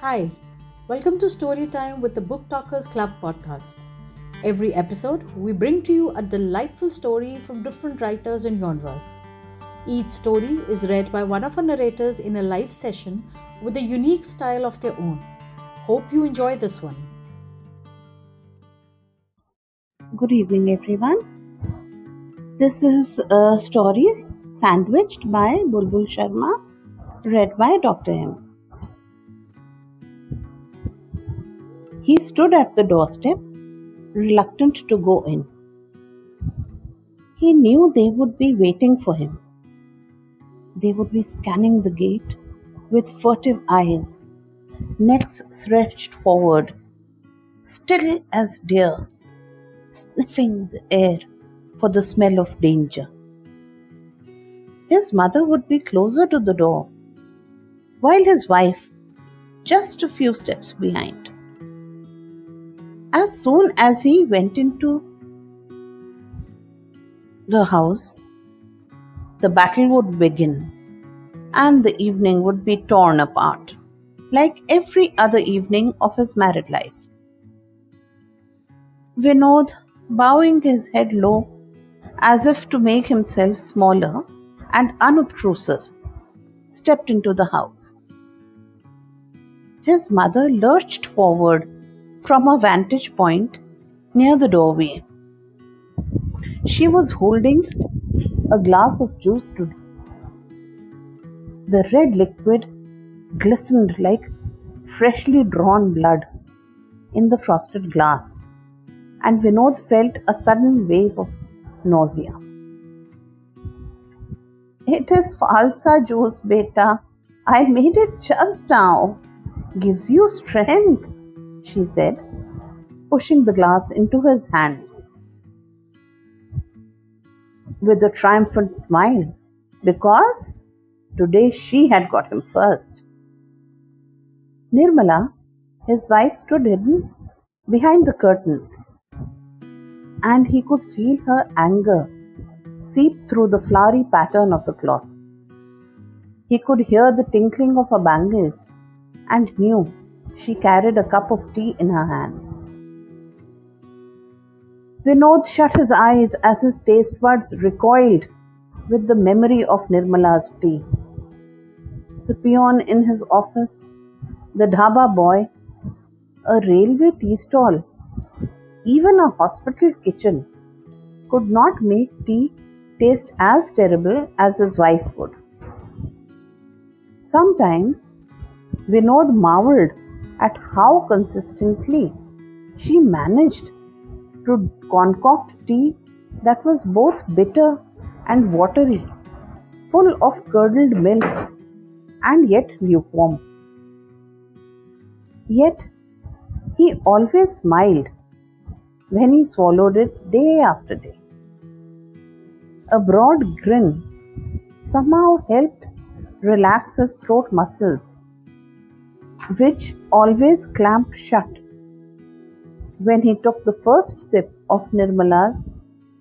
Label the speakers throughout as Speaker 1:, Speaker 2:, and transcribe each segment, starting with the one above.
Speaker 1: Hi, welcome to Storytime with the Book Talkers Club podcast. Every episode, we bring to you a delightful story from different writers and genres. Each story is read by one of our narrators in a live session with a unique style of their own. Hope you enjoy this one.
Speaker 2: Good evening, everyone. This is a story Sandwitched by Bulbul Sharma, read by Dr. M. He stood at the doorstep, reluctant to go in. He knew they would be waiting for him. They would be scanning the gate with furtive eyes, necks stretched forward, still as deer, sniffing the air for the smell of danger. His mother would be closer to the door, while his wife just a few steps behind. As soon as he went into the house, the battle would begin and the evening would be torn apart, like every other evening of his married life. Vinod, bowing his head low as if to make himself smaller and unobtrusive, stepped into the house. His mother lurched forward from a vantage point near the doorway. She was holding a glass of juice to the red liquid glistened like freshly drawn blood in the frosted glass, and Vinod felt a sudden wave of nausea. It is falsa juice, beta. I made it just now. Gives you strength she said, pushing the glass into his hands with a triumphant smile because today she had got him first. Nirmala, his wife, stood hidden behind the curtains and he could feel her anger seep through the flowery pattern of the cloth. He could hear the tinkling of her bangles and knew she carried a cup of tea in her hands. Vinod shut his eyes as his taste buds recoiled with the memory of Nirmala's tea. The peon in his office, the dhaba boy, a railway tea stall, even a hospital kitchen could not make tea taste as terrible as his wife could. Sometimes Vinod marveled at how consistently she managed to concoct tea that was both bitter and watery, full of curdled milk, and yet lukewarm. Yet he always smiled when he swallowed it day after day. A broad grin somehow helped relax his throat muscles which always clamped shut when he took the first sip of Nirmala's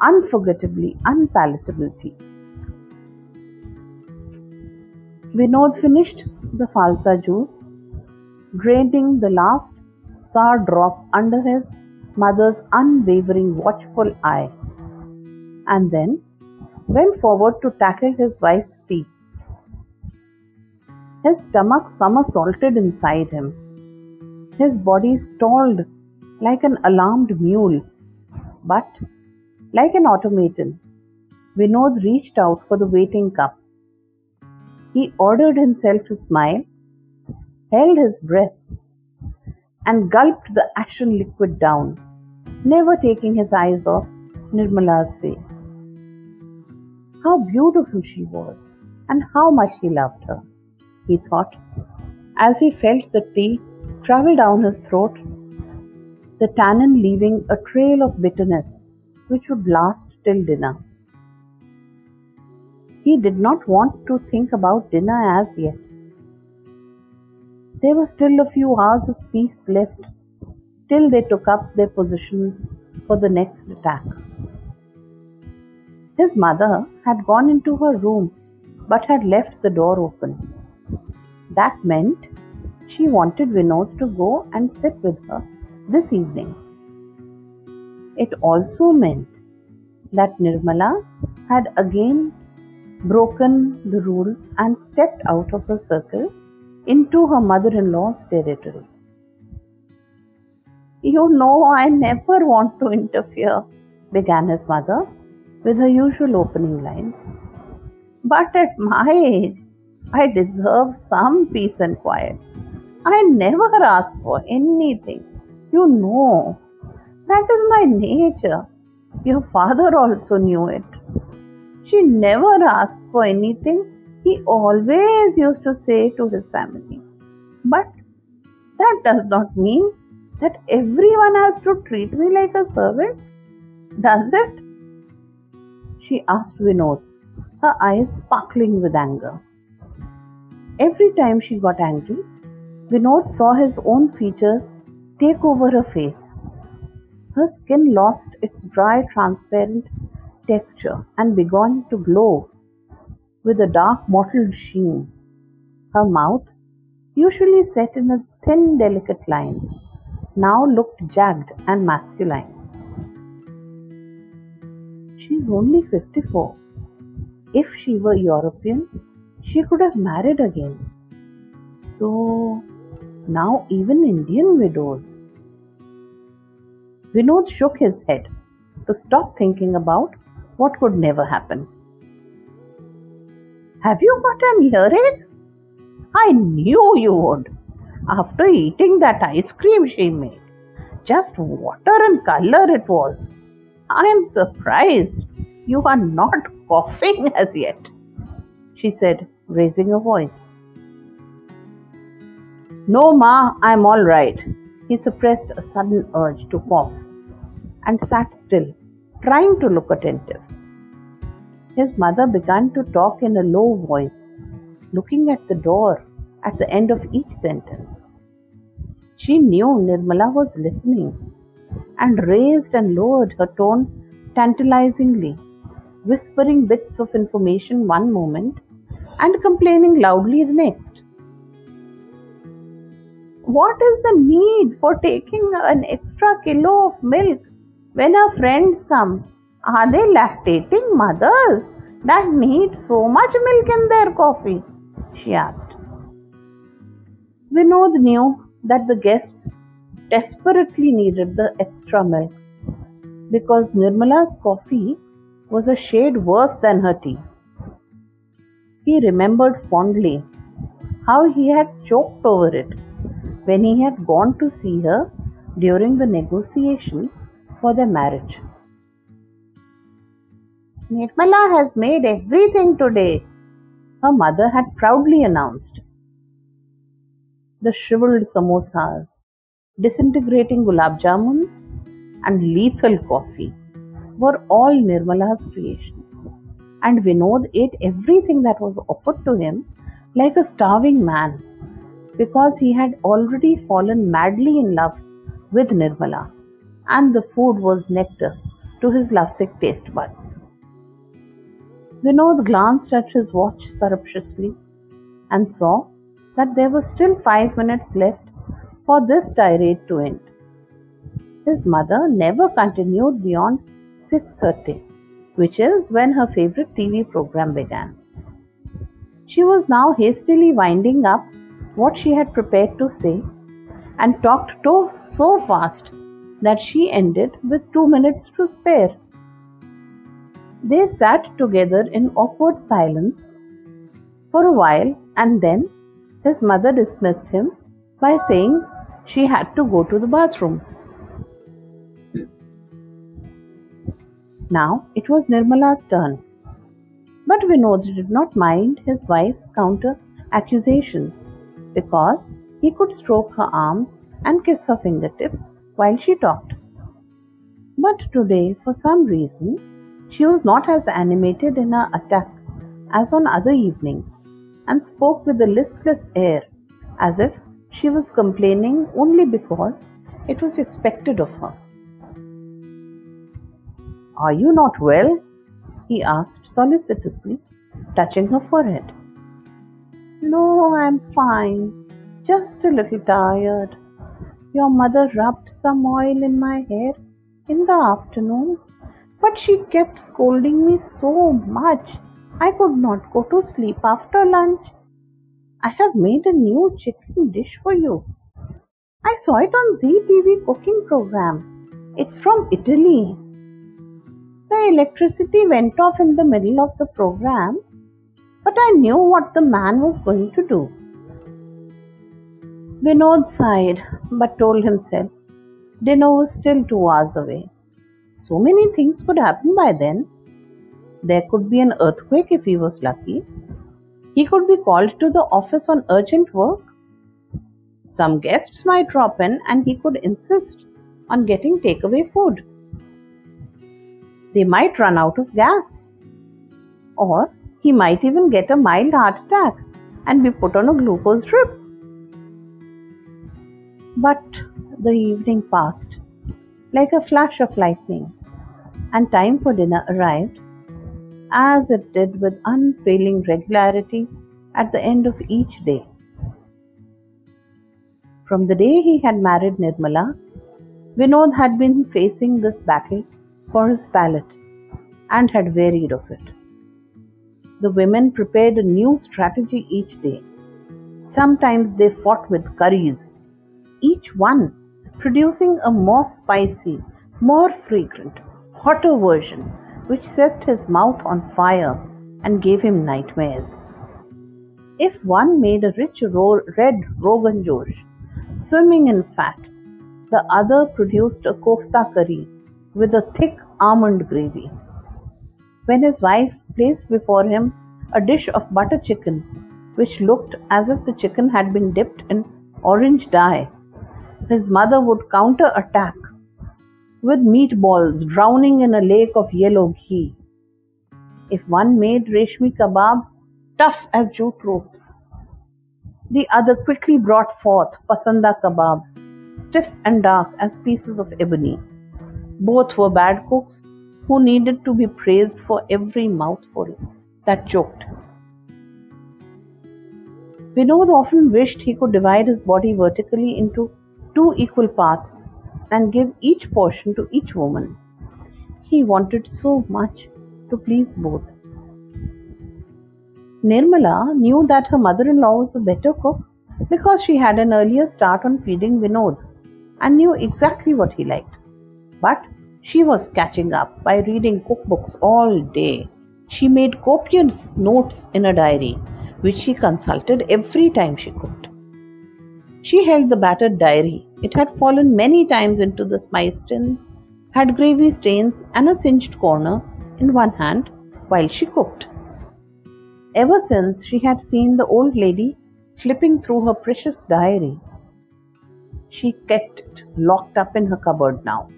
Speaker 2: unforgettably unpalatable tea. Vinod finished the falsa juice, draining the last sour drop under his mother's unwavering watchful eye, and then went forward to tackle his wife's tea. His stomach somersaulted inside him. His body stalled like an alarmed mule. But, like an automaton, Vinod reached out for the waiting cup. He ordered himself to smile, held his breath, and gulped the ashen liquid down, never taking his eyes off Nirmala's face. How beautiful she was, and how much he loved her he thought, as he felt the tea travel down his throat, the tannin leaving a trail of bitterness which would last till dinner. He did not want to think about dinner as yet. There were still a few hours of peace left till they took up their positions for the next attack. His mother had gone into her room but had left the door open. That meant she wanted Vinod to go and sit with her this evening. It also meant that Nirmala had again broken the rules and stepped out of her circle into her mother in law's territory. You know, I never want to interfere, began his mother with her usual opening lines. But at my age, I deserve some peace and quiet. I never ask for anything. You know, that is my nature. Your father also knew it. She never asks for anything, he always used to say to his family. But that does not mean that everyone has to treat me like a servant, does it? She asked Vinod, her eyes sparkling with anger. Every time she got angry, Vinod saw his own features take over her face. Her skin lost its dry, transparent texture and began to glow with a dark mottled sheen. Her mouth, usually set in a thin, delicate line, now looked jagged and masculine. She's only 54. If she were European, she could have married again. So now even Indian widows. Vinod shook his head to stop thinking about what could never happen. Have you got an earache? I knew you would. After eating that ice cream she made. Just water and color it was. I am surprised you are not coughing as yet, she said, raising her voice. No, Ma, I'm all right. He suppressed a sudden urge to cough and sat still, trying to look attentive. His mother began to talk in a low voice, looking at the door at the end of each sentence. She knew Nirmala was listening and raised and lowered her tone tantalizingly, whispering bits of information one moment and complaining loudly the next. What is the need for taking an extra kilo of milk when our friends come? Are they lactating mothers that need so much milk in their coffee? she asked. Vinod knew that the guests desperately needed the extra milk because Nirmala's coffee was a shade worse than her tea. He remembered fondly how he had choked over it when he had gone to see her during the negotiations for their marriage. Nirmala has made everything today, her mother had proudly announced. The shriveled samosas, disintegrating gulab jamuns, and lethal coffee were all Nirmala's creations. And Vinod ate everything that was offered to him like a starving man because he had already fallen madly in love with Nirmala, and the food was nectar to his lovesick taste buds. Vinod glanced at his watch surreptitiously and saw that there were still five minutes left for this tirade to end. His mother never continued beyond 6:30, which is when her favorite TV program began. She was now hastily winding up what she had prepared to say and talked to so fast that she ended with two minutes to spare. They sat together in awkward silence for a while and then his mother dismissed him by saying she had to go to the bathroom. Now it was Nirmala's turn. But Vinod did not mind his wife's counter accusations because he could stroke her arms and kiss her fingertips while she talked. But today, for some reason, she was not as animated in her attack as on other evenings and spoke with a listless air as if she was complaining only because it was expected of her. Are you not well? he asked solicitously, touching her forehead. No, I'm fine, Just a little tired. Your mother rubbed some oil in my hair in the afternoon, but she kept scolding me so much I could not go to sleep after lunch. I have made a new chicken dish for you. I saw it on Zee TV cooking program. It's from Italy. The electricity went off in the middle of the program, but I knew what the man was going to do. Vinod sighed but told himself dinner was still two hours away. So many things could happen by then. There could be an earthquake if he was lucky. He could be called to the office on urgent work. Some guests might drop in and he could insist on getting takeaway food. They might run out of gas. Or he might even get a mild heart attack and be put on a glucose drip. But the evening passed like a flash of lightning, and time for dinner arrived, as it did with unfailing regularity at the end of each day. From the day he had married Nirmala, Vinod had been facing this battle for his palate and had wearied of it. The women prepared a new strategy each day. Sometimes they fought with curries, each one producing a more spicy, more fragrant, hotter version which set his mouth on fire and gave him nightmares. If one made a rich ro- red rogan josh, swimming in fat, the other produced a kofta curry with a thick almond gravy. When his wife placed before him a dish of butter chicken, which looked as if the chicken had been dipped in orange dye, his mother would counter attack with meatballs drowning in a lake of yellow ghee. If one made reshmi kebabs tough as jute ropes, the other quickly brought forth pasanda kebabs, stiff and dark as pieces of ebony. Both were bad cooks who needed to be praised for every mouthful that choked. Vinod often wished he could divide his body vertically into two equal parts and give each portion to each woman. He wanted so much to please both. Nirmala knew that her mother in law was a better cook because she had an earlier start on feeding Vinod and knew exactly what he liked. But she was catching up by reading cookbooks all day. She made copious notes in a diary, which she consulted every time she cooked. She held the battered diary. It had fallen many times into the spice tins, had gravy stains and a singed corner in one hand while she cooked. Ever since she had seen the old lady flipping through her precious diary, she kept it locked up in her cupboard now.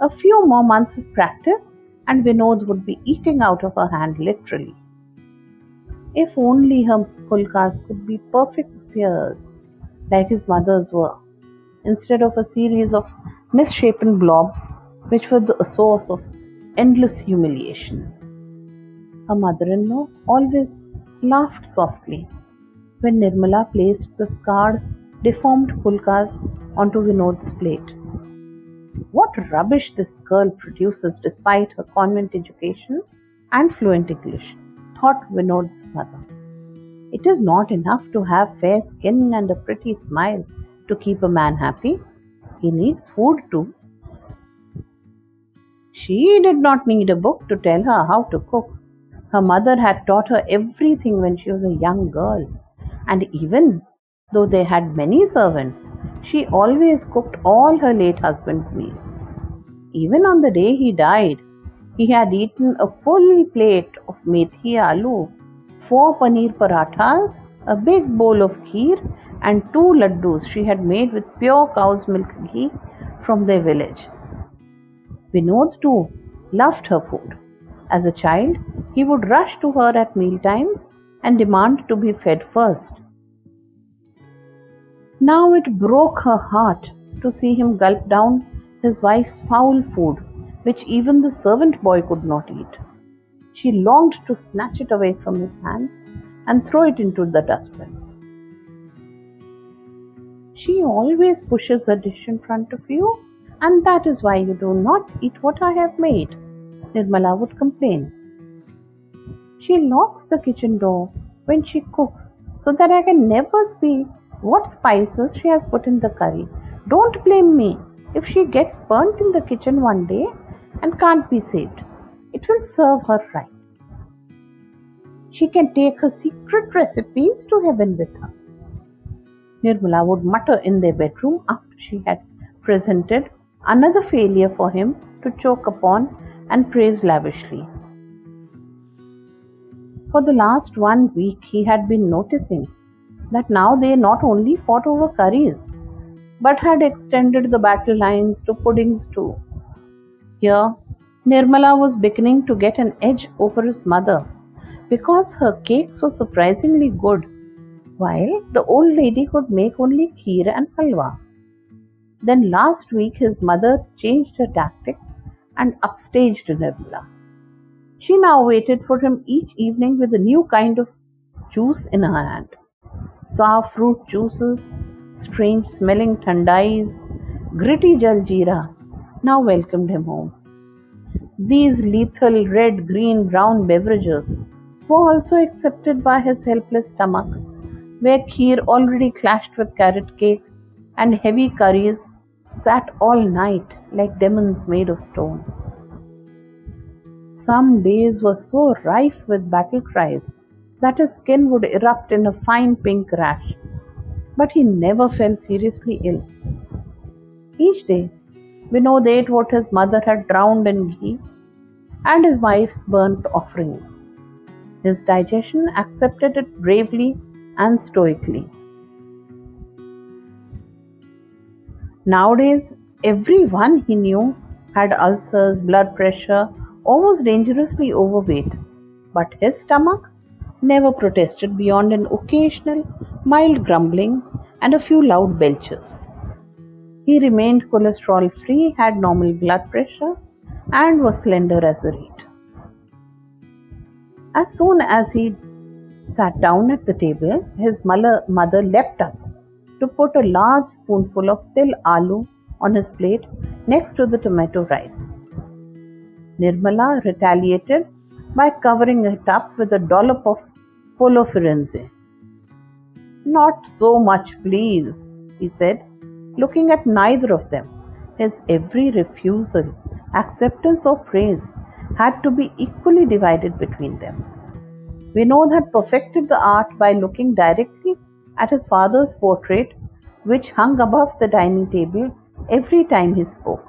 Speaker 2: A few more months of practice, and Vinod would be eating out of her hand literally. If only her pulkas could be perfect spears like his mother's were, instead of a series of misshapen blobs which were the source of endless humiliation. Her mother in law always laughed softly when Nirmala placed the scarred, deformed pulkas onto Vinod's plate. What rubbish this girl produces despite her convent education and fluent English, thought Vinod's mother. It is not enough to have fair skin and a pretty smile to keep a man happy. He needs food too. She did not need a book to tell her how to cook. Her mother had taught her everything when she was a young girl, and even though they had many servants, she always cooked all her late husband's meals. Even on the day he died, he had eaten a full plate of methi aloo four paneer parathas, a big bowl of kheer, and two laddus she had made with pure cow's milk ghee from their village. Vinod too loved her food. As a child, he would rush to her at meal times and demand to be fed first. Now it broke her heart to see him gulp down his wife's foul food, which even the servant boy could not eat. She longed to snatch it away from his hands and throw it into the dustbin. She always pushes a dish in front of you, and that is why you do not eat what I have made, Nirmala would complain. She locks the kitchen door when she cooks so that I can never see what spices she has put in the curry. Don't blame me if she gets burnt in the kitchen one day and can't be saved. It will serve her right. She can take her secret recipes to heaven with her. Nirmala would mutter in their bedroom after she had presented another failure for him to choke upon and praise lavishly. For the last one week, he had been noticing that now they not only fought over curries, but had extended the battle lines to puddings too. Here, Nirmala was beginning to get an edge over his mother because her cakes were surprisingly good, while the old lady could make only kheer and halwa. Then last week, his mother changed her tactics and upstaged Nirmala. She now waited for him each evening with a new kind of juice in her hand. Sour fruit juices, strange smelling thandais, gritty jaljeera now welcomed him home. These lethal red, green, brown beverages were also accepted by his helpless stomach, where kheer already clashed with carrot cake and heavy curries sat all night like demons made of stone. Some days were so rife with battle cries that his skin would erupt in a fine pink rash, but he never fell seriously ill. Each day, Vinod ate what his mother had drowned in ghee and his wife's burnt offerings. His digestion accepted it bravely and stoically. Nowadays, everyone he knew had ulcers, blood pressure, or was dangerously overweight, but his stomach never protested beyond an occasional mild grumbling and a few loud belches. He remained cholesterol free, had normal blood pressure, and was slender as a reed. As soon as he sat down at the table, his mother leapt up to put a large spoonful of til aloo on his plate next to the tomato rice. Nirmala retaliated by covering it up with a dollop of pollo firenze. Not so much, please, he said, looking at neither of them. His every refusal, acceptance, or praise had to be equally divided between them. Vinod had perfected the art by looking directly at his father's portrait, which hung above the dining table every time he spoke.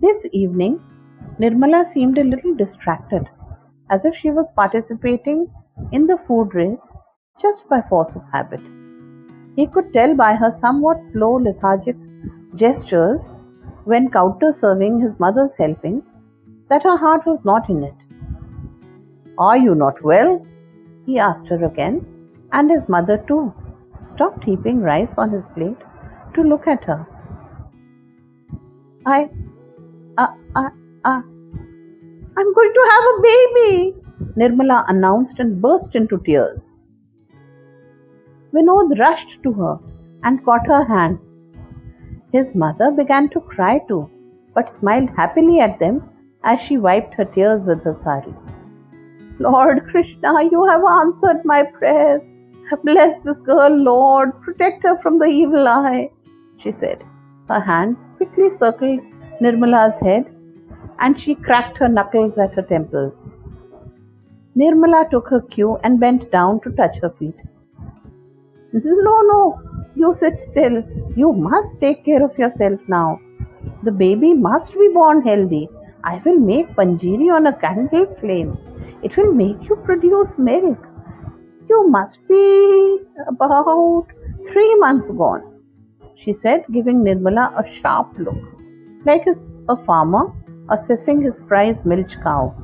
Speaker 2: This evening, Nirmala seemed a little distracted, as if she was participating in the food race just by force of habit. He could tell by her somewhat slow, lethargic gestures when counter serving his mother's helpings that her heart was not in it. Are you not well? he asked her again, and his mother too stopped heaping rice on his plate to look at her. I, uh, uh, I'm going to have a baby, Nirmala announced and burst into tears. Vinod rushed to her and caught her hand. His mother began to cry too, but smiled happily at them as she wiped her tears with her sari. Lord Krishna, you have answered my prayers. Bless this girl, Lord. Protect her from the evil eye, she said. Her hands quickly circled Nirmala's head and she cracked her knuckles at her temples. Nirmala took her cue and bent down to touch her feet. No, no, you sit still. You must take care of yourself now. The baby must be born healthy. I will make panjiri on a candle flame. It will make you produce milk. You must be about three months gone, she said, giving Nirmala a sharp look, like a farmer assessing his prize milch cow.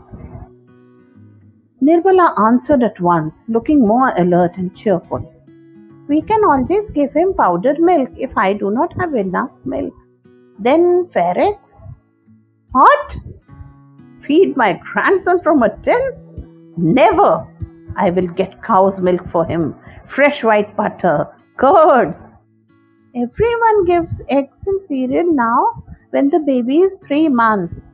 Speaker 2: Nirmala answered at once, looking more alert and cheerful. We can always give him powdered milk if I do not have enough milk. Then Farex? What? Feed my grandson from a tin? Never! I will get cow's milk for him, fresh white butter, curds. Everyone gives eggs and cereal now when the baby is three months.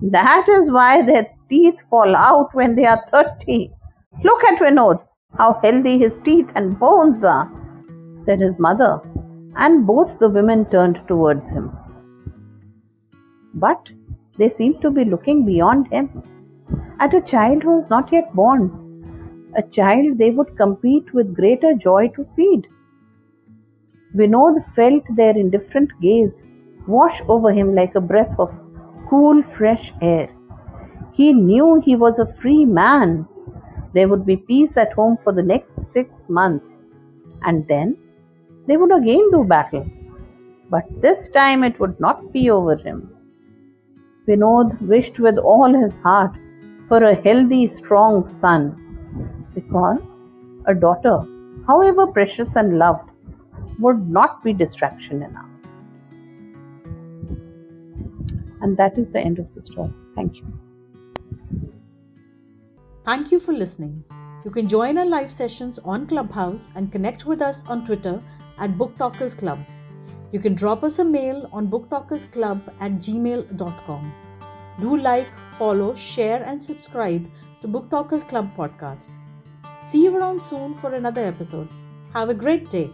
Speaker 2: That is why their teeth fall out when they are 30. Look at Vinod, how healthy his teeth and bones are, said his mother, and both the women turned towards him. But they seemed to be looking beyond him at a child who was not yet born, a child they would compete with greater joy to feed. Vinod felt their indifferent gaze wash over him like a breath of cool, fresh air. He knew he was a free man. There would be peace at home for the next six months, and then they would again do battle. But this time it would not be over him. Vinod wished with all his heart for a healthy, strong son because a daughter, however precious and loved, would not be distraction enough. And that is the end of the story. Thank you.
Speaker 1: Thank you for listening. You can join our live sessions on Clubhouse and connect with us on Twitter at Book Talkers Club. You can drop us a mail on booktalkersclub at gmail.com. Do like, follow, share, and subscribe to Book Talkers Club podcast. See you around soon for another episode. Have a great day.